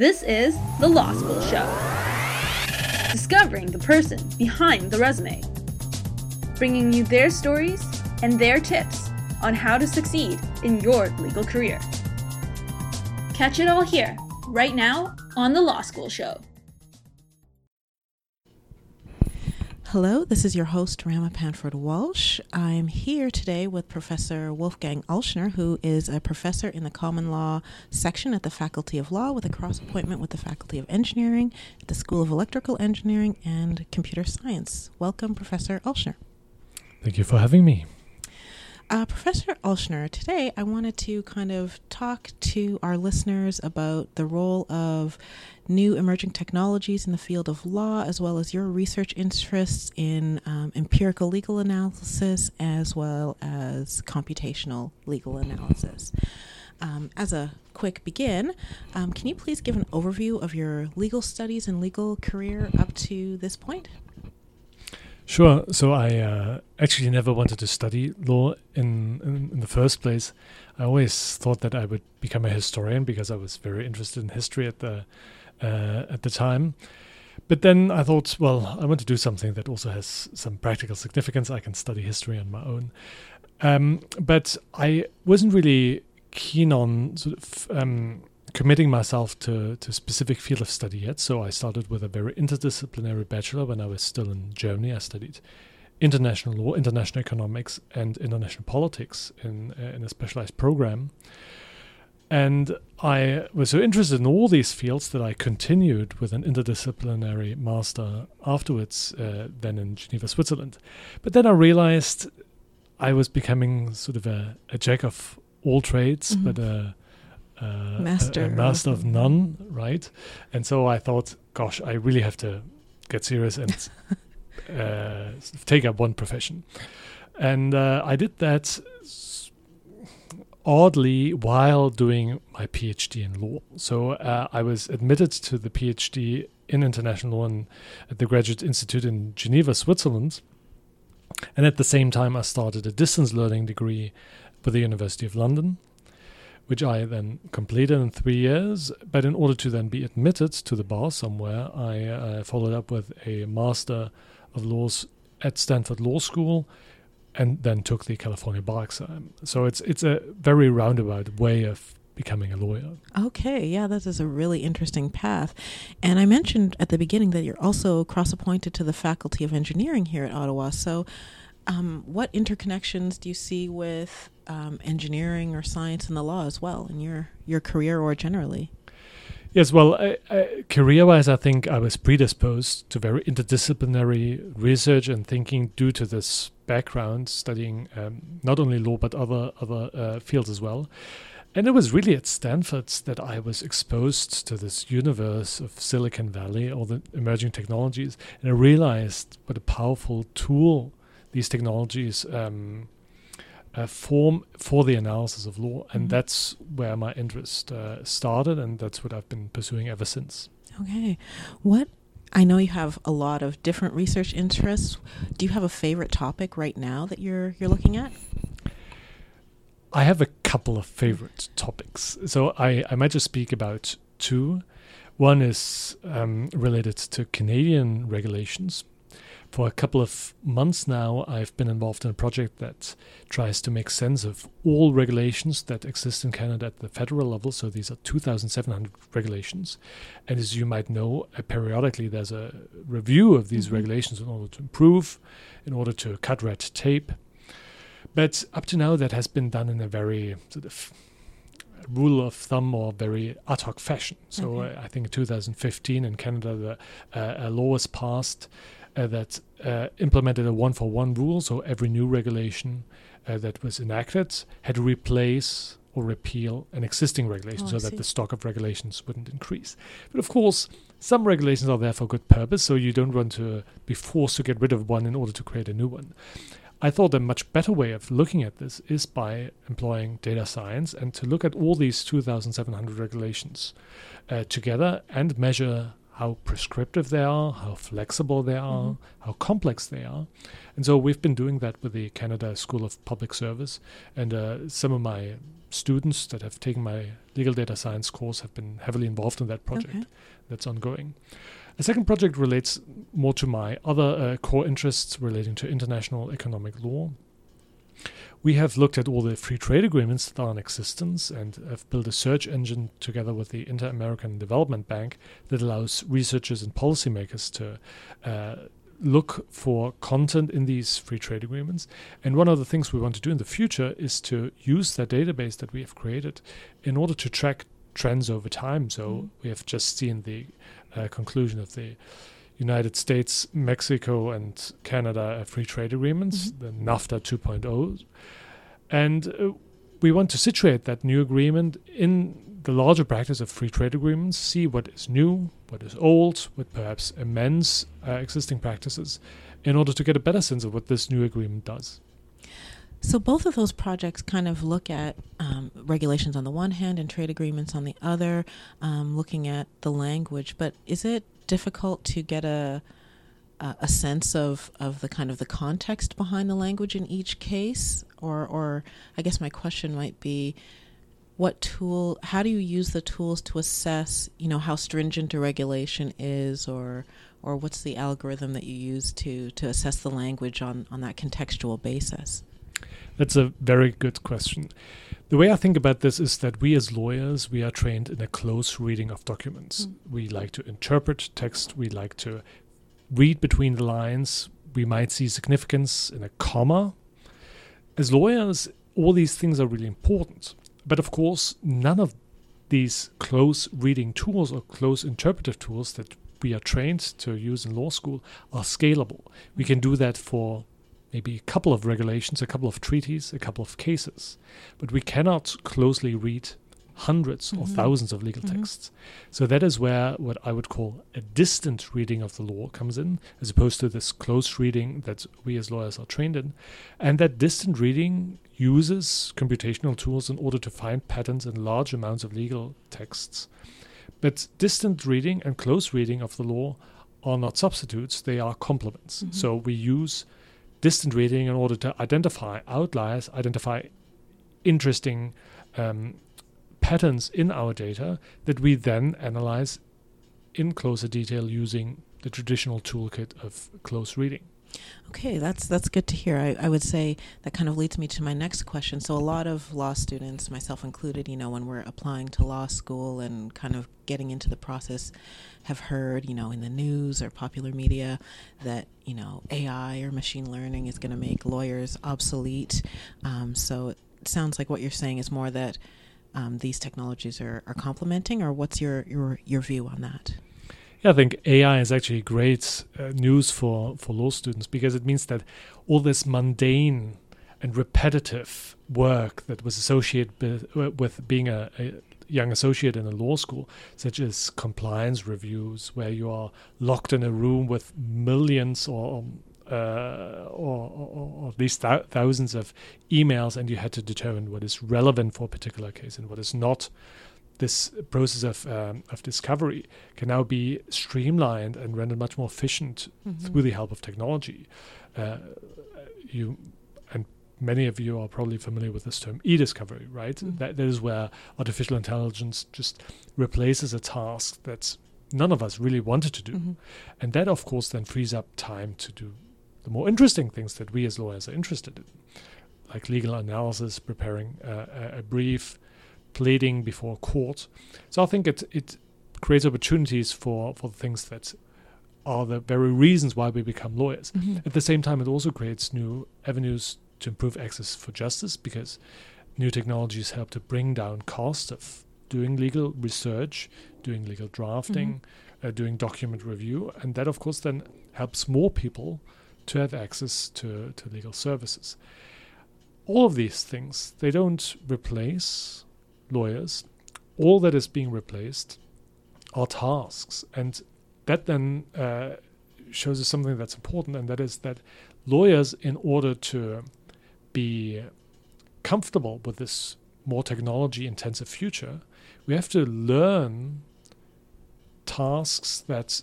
This is The Law School Show. Discovering the person behind the resume. Bringing you their stories and their tips on how to succeed in your legal career. Catch it all here, right now, on The Law School Show. Hello, this is your host, Rama Panford Walsh. I'm here today with Professor Wolfgang Alschner, who is a professor in the Common Law section at the Faculty of Law with a cross appointment with the Faculty of Engineering at the School of Electrical Engineering and Computer Science. Welcome, Professor Alschner. Thank you for having me. Uh, Professor Alschner, today I wanted to kind of talk to our listeners about the role of new emerging technologies in the field of law, as well as your research interests in um, empirical legal analysis, as well as computational legal analysis. Um, as a quick begin, um, can you please give an overview of your legal studies and legal career up to this point? Sure. So I uh, actually never wanted to study law in, in, in the first place. I always thought that I would become a historian because I was very interested in history at the uh, at the time. But then I thought, well, I want to do something that also has some practical significance. I can study history on my own. Um, but I wasn't really keen on sort of um, committing myself to, to a specific field of study yet. So I started with a very interdisciplinary bachelor when I was still in Germany. I studied international law, international economics, and international politics in, uh, in a specialized program. And I was so interested in all these fields that I continued with an interdisciplinary master afterwards, uh, then in Geneva, Switzerland. But then I realized I was becoming sort of a, a jack of all trades, mm-hmm. but a uh, master, a, a master of none, right? And so I thought, gosh, I really have to get serious and uh, take up one profession. And uh, I did that oddly while doing my PhD in law. So uh, I was admitted to the PhD in international law at the Graduate Institute in Geneva, Switzerland. And at the same time, I started a distance learning degree with the University of London which I then completed in three years. But in order to then be admitted to the bar somewhere, I uh, followed up with a Master of Laws at Stanford Law School and then took the California bar exam. So it's it's a very roundabout way of becoming a lawyer. Okay, yeah, that is a really interesting path. And I mentioned at the beginning that you're also cross appointed to the Faculty of Engineering here at Ottawa. So um, what interconnections do you see with um, engineering or science and the law as well in your your career or generally? Yes, well, career-wise, I think I was predisposed to very interdisciplinary research and thinking due to this background, studying um, not only law but other other uh, fields as well. And it was really at Stanford that I was exposed to this universe of Silicon Valley, all the emerging technologies, and I realized what a powerful tool these technologies um, uh, form for the analysis of law, and mm-hmm. that's where my interest uh, started, and that's what I've been pursuing ever since. Okay, what I know you have a lot of different research interests. Do you have a favorite topic right now that you're you're looking at? I have a couple of favorite topics, so I I might just speak about two. One is um, related to Canadian regulations, for a couple of months now, I've been involved in a project that tries to make sense of all regulations that exist in Canada at the federal level. So these are 2,700 regulations. And as you might know, uh, periodically there's a review of these mm-hmm. regulations in order to improve, in order to cut red tape. But up to now, that has been done in a very sort of rule of thumb or very ad hoc fashion. So okay. uh, I think in 2015 in Canada, the, uh, a law was passed uh, that uh, implemented a one for one rule. So every new regulation uh, that was enacted had to replace or repeal an existing regulation oh, so that the stock of regulations wouldn't increase. But of course, some regulations are there for good purpose, so you don't want to be forced to get rid of one in order to create a new one. I thought a much better way of looking at this is by employing data science and to look at all these 2,700 regulations uh, together and measure how prescriptive they are, how flexible they are, Mhm. how complex they are. And so we've been doing that with the Canada School of Public Service. And uh, some of my students that have taken my legal data science course have been heavily involved in that project Okay. that's ongoing. A second project relates more to my other uh, core interests relating to international economic law. We have looked at all the free trade agreements that are in existence and have built a search engine together with the Inter American Development Bank that allows researchers and policymakers to uh, look for content in these free trade agreements. And one of the things we want to do in the future is to use that database that we have created in order to track trends over time. So Mhm. we have just seen the uh, conclusion of the United States, Mexico, and Canada free trade agreements, Mhm. the NAFTA 2.0. And uh, we want to situate that new agreement in the larger practice of free trade agreements, see what is new, what is old, what perhaps amends uh, existing practices, in order to get a better sense of what this new agreement does. So both of those projects kind of look at um, regulations on the one hand and trade agreements on the other, um, looking at the language. But is it difficult to get a a sense of, of the kind of the context behind the language in each case, or or I guess my question might be, what tool? How do you use the tools to assess, you know, how stringent a regulation is, or or what's the algorithm that you use to to assess the language on on that contextual basis? That's a very good question. The way I think about this is that we as lawyers, we are trained in a close reading of documents. Mm. We like to interpret text, we like to read between the lines. We might see significance in a comma. As lawyers, all these things are really important. But of course, none of these close reading tools or close interpretive tools that we are trained to use in law school are scalable. We can do that for maybe a couple of regulations, a couple of treaties, a couple of cases, but we cannot closely read hundreds or Mhm. thousands of legal Mhm. texts. So that is where what I would call a distant reading of the law comes in, as opposed to this close reading that we as lawyers are trained in. And that distant reading uses computational tools in order to find patterns in large amounts of legal texts. But distant reading and close reading of the law are not substitutes, they are complements. Mhm. So we use distant reading in order to identify outliers, identify interesting um, patterns in our data that we then analyze in closer detail using the traditional toolkit of close reading. Okay, that's that's good to hear. I, I would say that kind of leads me to my next question. So a lot of law students, myself included, you know, when we're applying to law school and kind of getting into the process, have heard, you know, in the news or popular media that you know AI or machine learning is going to make lawyers obsolete. Um, so it sounds like what you're saying is more that um, these technologies are, are complementing, or what's your, your your view on that? Yeah, I think AI is actually great uh, news for, for law students because it means that all this mundane and repetitive work that was associated with, uh, with being a, a young associate in a law school, such as compliance reviews, where you are locked in a room with millions or uh, or, or, or at least thou- thousands of emails, and you had to determine what is relevant for a particular case and what is not this process of um, of discovery can now be streamlined and rendered much more efficient through the help of technology. Uh, you and many of you are probably familiar with this term e-discovery, right? Mm. That, that is where artificial intelligence just replaces a task that none of us really wanted to do, Mhm. and that of course then frees up time to do the more interesting things that we as lawyers are interested in, like legal analysis, preparing uh, a, a brief, pleading before court. So I think it it creates opportunities for for things that are the very reasons why we become lawyers. Mhm. At the same time, it also creates new avenues to improve access for justice because new technologies help to bring down cost of doing legal research, doing legal drafting, uh, doing document review, and that, of course, then helps more people to have access to, to legal services. All of these things, they don't replace lawyers. All that is being replaced are tasks. And that then uh, shows us something that's important, and that is that lawyers, in order to be comfortable with this more technology intensive future, we have to learn tasks that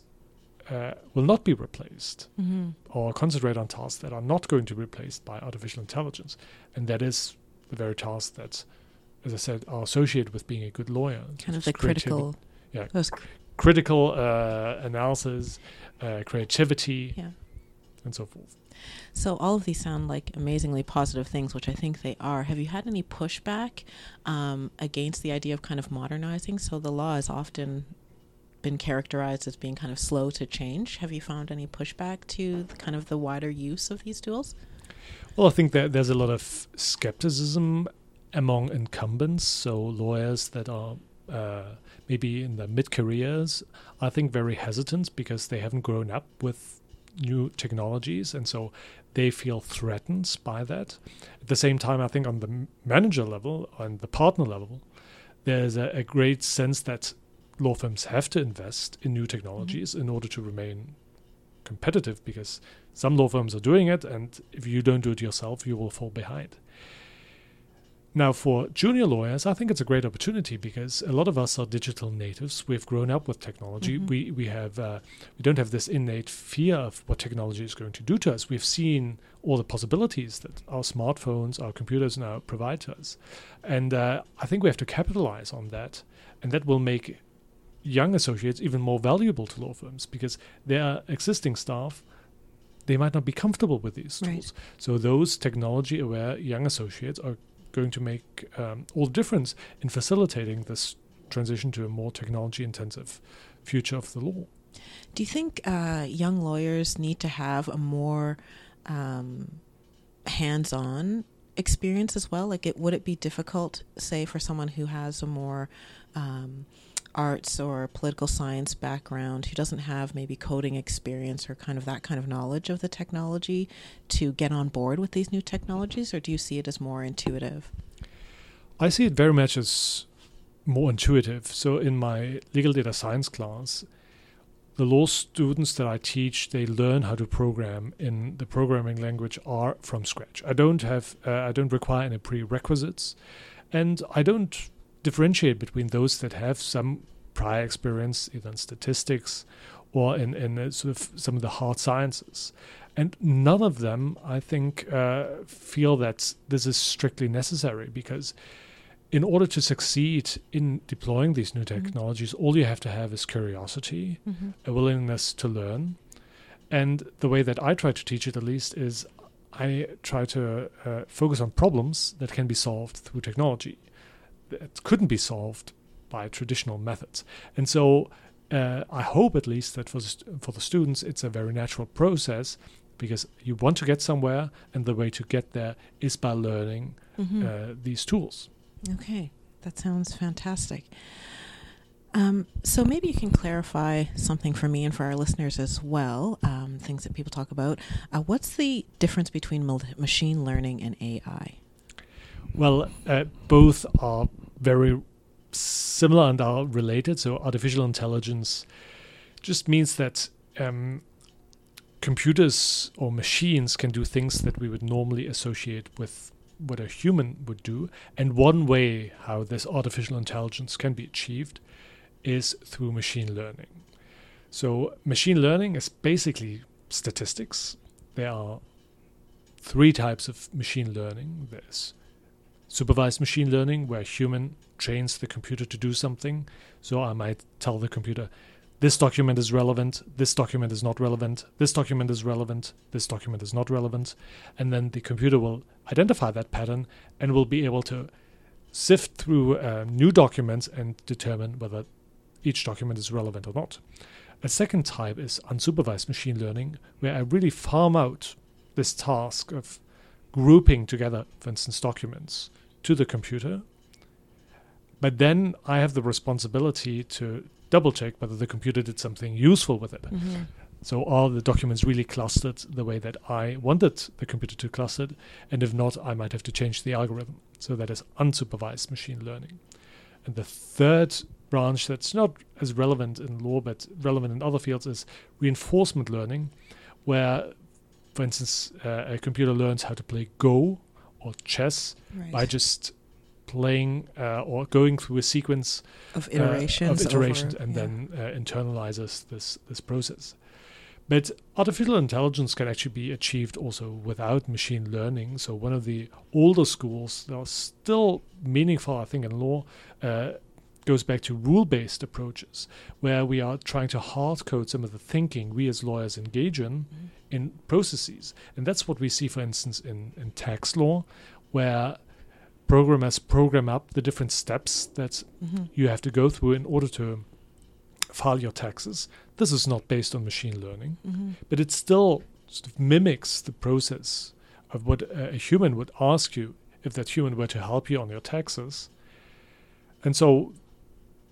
uh, will not be replaced Mm-hmm. or concentrate on tasks that are not going to be replaced by artificial intelligence. And that is the very task that, as I said, are associated with being a good lawyer. Kind of the critical. Yeah. Those, cr- critical uh, analysis, uh, creativity, Yeah. and so forth. so all of these sound like amazingly positive things, which I think they are. Have you had any pushback um, against the idea of kind of modernizing? So the law has often been characterized as being kind of slow to change. Have you found any pushback to the, kind of the wider use of these tools? Well, I think that there's a lot of skepticism among incumbents, so lawyers that are uh, maybe in their mid careers, I think very hesitant because they haven't grown up with new technologies, and so they feel threatened by that. At the same time, I think on the manager level and the partner level, there's a, a great sense that law firms have to invest in new technologies in order to remain competitive because some law firms are doing it, and if you don't do it yourself, you will fall behind. Now, for junior lawyers, I think it's a great opportunity because a lot of us are digital natives. We've grown up with technology. Mhm. We we have uh, we don't have this innate fear of what technology is going to do to us. We've seen all the possibilities that our smartphones, our computers now provide to us, and uh, I think we have to capitalize on that, and that will make young associates even more valuable to law firms because their existing staff they might not be comfortable with these Right. tools. So those technology aware young associates are going to make um, all the difference in facilitating this transition to a more technology intensive future of the law. Do you think uh, young lawyers need to have a more um, hands-on experience as well? Like, it would it be difficult, say, for someone who has a more um, arts or political science background, who doesn't have maybe coding experience or kind of that kind of knowledge of the technology, to get on board with these new technologies, or do you see it as more intuitive? I see it very much as more intuitive. So in my legal data science class, the law students that I teach, they learn how to program in the programming language R from scratch. I don't have, uh, I don't require any prerequisites, and I don't differentiate between those that have some prior experience, either in statistics or in in uh, sort of some of the hard sciences. And none of them, I think, uh, feel that this is strictly necessary because in order to succeed in deploying these new technologies, all you have to have is curiosity, Mm-hmm. a willingness to learn. And the way that I try to teach it, at least, is I try to uh, focus on problems that can be solved through technology that couldn't be solved by traditional methods. And so uh, I hope, at least, that for the, st- for the students, it's a very natural process because you want to get somewhere, and the way to get there is by learning Mm-hmm. uh, these tools. Okay, that sounds fantastic. Um, so maybe you can clarify something for me and for our listeners as well. Um, things that people talk about. Uh, what's the difference between machine learning and AI? Well, uh, both are very similar and are related. So, artificial intelligence just means that um, computers or machines can do things that we would normally associate with what a human would do. And one way how this artificial intelligence can be achieved is through machine learning. So, machine learning is basically statistics. There are three types of machine learning there's supervised machine learning, where a human trains the computer to do something. So, I might tell the computer, this document is relevant, this document is not relevant, this document is relevant, this document is not relevant. And then the computer will identify that pattern and will be able to sift through uh, new documents and determine whether each document is relevant or not. A second type is unsupervised machine learning, where I really farm out this task of grouping together, for instance, documents to the computer. But then I have the responsibility to double check whether the computer did something useful with it. Mm-hmm. So are the documents really clustered the way that I wanted the computer to cluster it? And if not, I might have to change the algorithm. So that is unsupervised machine learning. And the third branch that's not as relevant in law but relevant in other fields is reinforcement learning, where, for instance, uh, a computer learns how to play Go or chess Right. by just playing uh, or going through a sequence Of uh, iterations. of iterations over- and yeah. then uh, internalizes this this process. But artificial intelligence can actually be achieved also without machine learning. So one of the older schools that are still meaningful, I think, in law, uh, goes back to rule-based approaches, where we are trying to hard code some of the thinking we as lawyers engage in Mhm. In processes. And that's what we see, for instance, in, in tax law, where programmers program up the different steps that Mhm. you have to go through in order to file your taxes. This is not based on machine learning, Mhm. but it still sort of mimics the process of what a a human would ask you if that human were to help you on your taxes. And so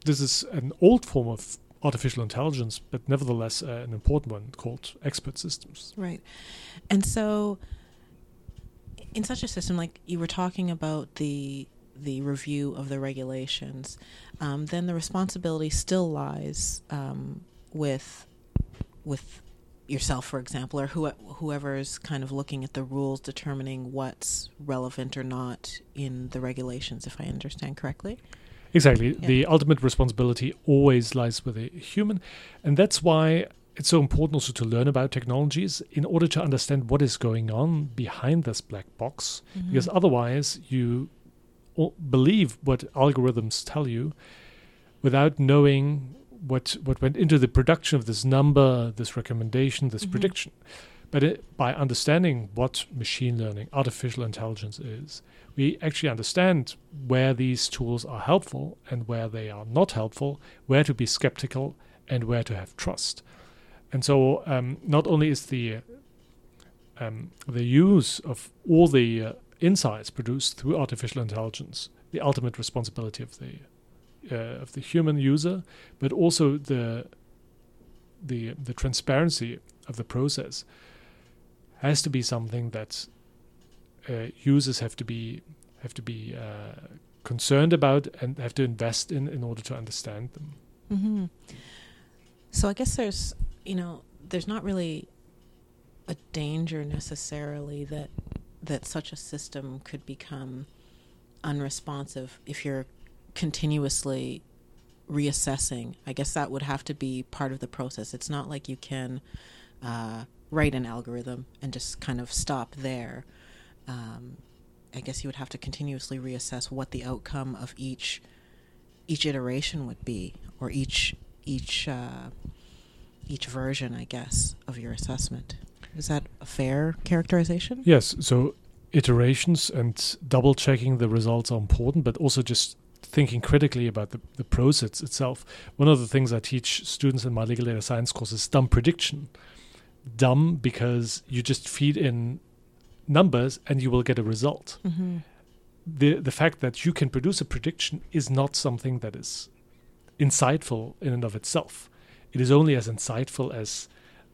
this is an old form of artificial intelligence, but nevertheless uh, an important one called expert systems. Right. And so in such a system like you were talking about the the review of the regulations, um, then the responsibility still lies um, with with yourself, for example, or who, whoever is kind of looking at the rules, determining what's relevant or not in the regulations. If I understand correctly. Exactly. Yeah. The ultimate responsibility always lies with a human. And that's why it's so important also to learn about technologies in order to understand what is going on behind this black box. Because Mhm. otherwise, you believe what algorithms tell you without knowing what, what went into the production of this number, this recommendation, this Mhm. prediction. But it, by understanding what machine learning, artificial intelligence is, we actually understand where these tools are helpful and where they are not helpful, where to be skeptical and where to have trust. And so, um, not only is the um, the use of all the uh, insights produced through artificial intelligence the ultimate responsibility of the uh, of the human user, but also the the the transparency of the process has to be something that uh, users have to be have to be uh, concerned about and have to invest in in order to understand them. hmm So I guess there's, you know, there's not really a danger necessarily that that such a system could become unresponsive if you're continuously reassessing. I guess that would have to be part of the process. It's not like you can uh, write an algorithm and just kind of stop there. Um, I guess you would have to continuously reassess what the outcome of each each iteration would be, or each each uh, each version, I guess, of your assessment. Is that a fair characterization? Yes, so iterations and double checking the results are important, but also just thinking critically about the, the process itself. One of the things I teach students in my legal data science course is dumb prediction. Dumb because you just feed in numbers and you will get a result. Mm-hmm. The the fact that you can produce a prediction is not something that is insightful in and of itself. It is only as insightful as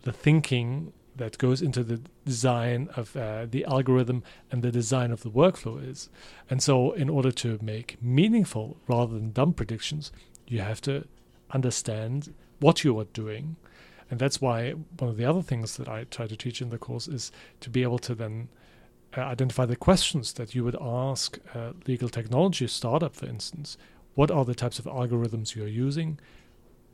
the thinking that goes into the design of uh, the algorithm and the design of the workflow is. And so, in order to make meaningful rather than dumb predictions, you have to understand what you are doing. And that's why one of the other things that I try to teach in the course is to be able to then uh, identify the questions that you would ask a legal technology startup, for instance. What are the types of algorithms you're using?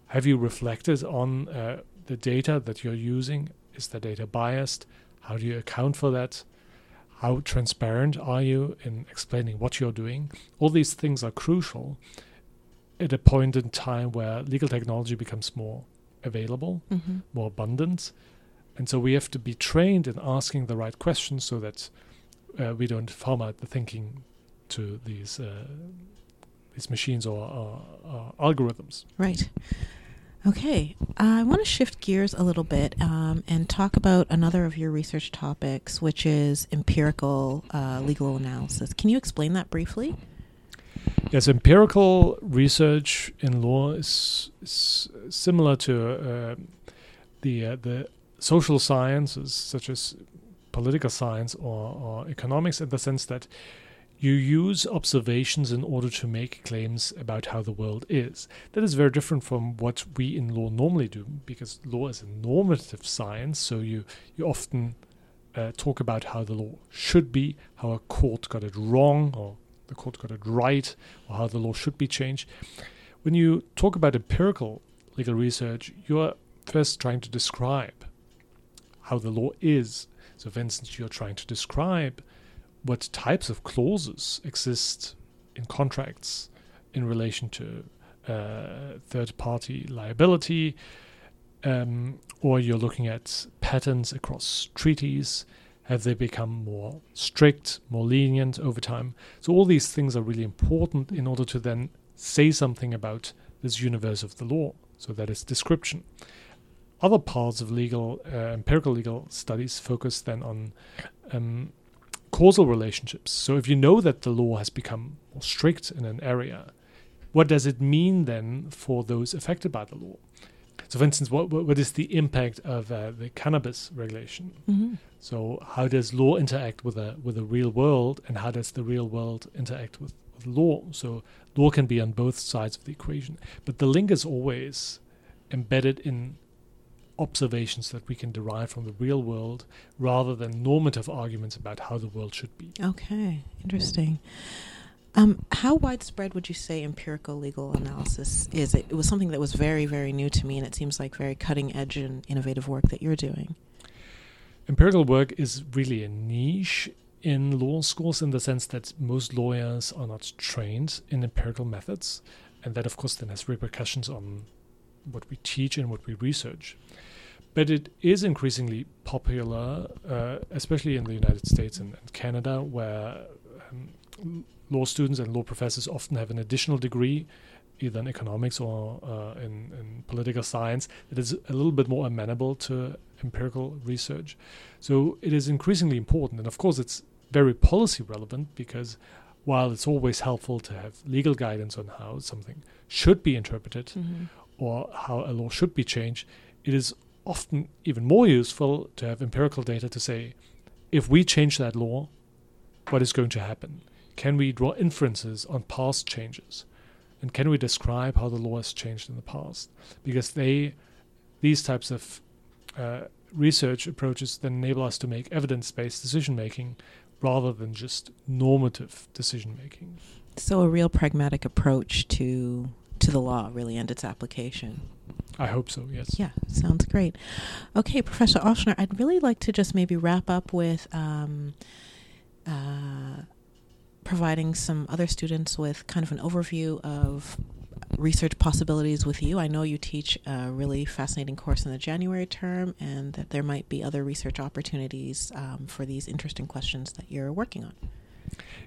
Have you reflected on uh, the data that you're using? Is the data biased? How do you account for that? How transparent are you in explaining what you're doing? All these things are crucial at a point in time where legal technology becomes more available, Mm-hmm. more abundant. And so we have to be trained in asking the right questions so that uh, we don't farm out the thinking to these uh, these machines or, or, or algorithms. Right. Okay. I want to shift gears a little bit um, and talk about another of your research topics, which is empirical uh, legal analysis. Can you explain that briefly? Yes, empirical research in law is, is similar to uh, the uh, the social sciences, such as political science or, or economics, in the sense that you use observations in order to make claims about how the world is. That is very different from what we in law normally do, because law is a normative science. So you you often uh, talk about how the law should be, how a court got it wrong, or the court got it right or how the law should be changed. When you talk about empirical legal research, you're first trying to describe how the law is. So, for instance, you're trying to describe what types of clauses exist in contracts in relation to uh, third party liability, um, or you're looking at patterns across treaties. Have they become more strict, more lenient over time? So, all these things are really important in order to then say something about this universe of the law. So, that is description. Other parts of legal, uh, empirical legal studies focus then on um, causal relationships. So, if you know that the law has become more strict in an area, what does it mean then for those affected by the law? So, for instance, what what is the impact of uh, the cannabis regulation? Mm-hmm. So, how does law interact with a with the real world, and how does the real world interact with, with law? So, law can be on both sides of the equation, but the link is always embedded in observations that we can derive from the real world rather than normative arguments about how the world should be. Okay, interesting. Um, how widespread would you say empirical legal analysis is? It, it was something that was very, very new to me, and it seems like very cutting edge and innovative work that you're doing. Empirical work is really a niche in law schools in the sense that most lawyers are not trained in empirical methods, and that, of course, then has repercussions on what we teach and what we research. But it is increasingly popular, uh, especially in the United States and, and Canada, where um, law students and law professors often have an additional degree, either in economics or uh, in, in, political science, that is a little bit more amenable to empirical research. So it is increasingly important. And of course, it's very policy relevant because while it's always helpful to have legal guidance on how something should be interpreted mm-hmm. or how a law should be changed, it is often even more useful to have empirical data to say, if we change that law, what is going to happen? Can we draw inferences on past changes? And can we describe how the law has changed in the past? Because they, these types of uh, research approaches then enable us to make evidence based decision making rather than just normative decision making. So, a real pragmatic approach to to the law, really, and its application. I hope so, yes. Yeah, sounds great. Okay, Professor Alschner, I'd really like to just maybe wrap up with um, uh, providing some other students with kind of an overview of research possibilities with you. I know you teach a really fascinating course in the January term, and that there might be other research opportunities um, for these interesting questions that you're working on.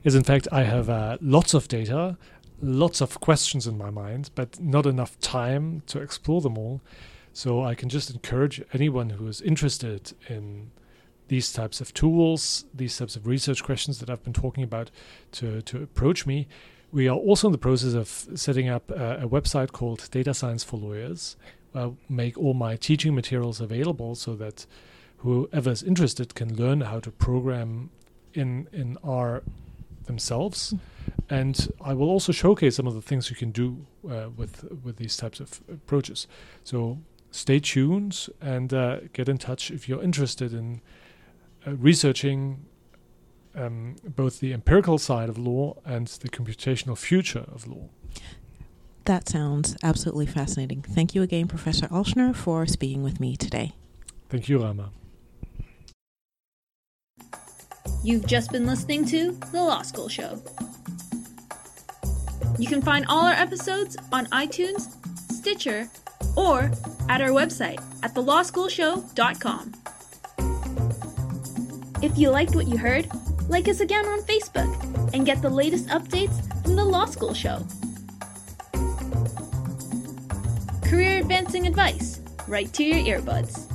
Yes, in fact, I have uh, lots of data, lots of questions in my mind, but not enough time to explore them all. So I can just encourage anyone who is interested in these types of tools, these types of research questions that I've been talking about to, to approach me. We are also in the process of setting up a, a website called Data Science for Lawyers. I'll make all my teaching materials available so that whoever is interested can learn how to program in in R themselves. And I will also showcase some of the things you can do uh, with with these types of approaches. So stay tuned and uh, get in touch if you're interested in uh, researching um, both the empirical side of law and the computational future of law. That sounds absolutely fascinating. Thank you again, Professor Alschner, for speaking with me today. Thank you, Rama. You've just been listening to The Law School Show. You can find all our episodes on iTunes, Stitcher, or at our website at thelawschoolshow.com. If you liked what you heard, like us again on Facebook and get the latest updates from the Law School Show. Career advancing advice right to your earbuds.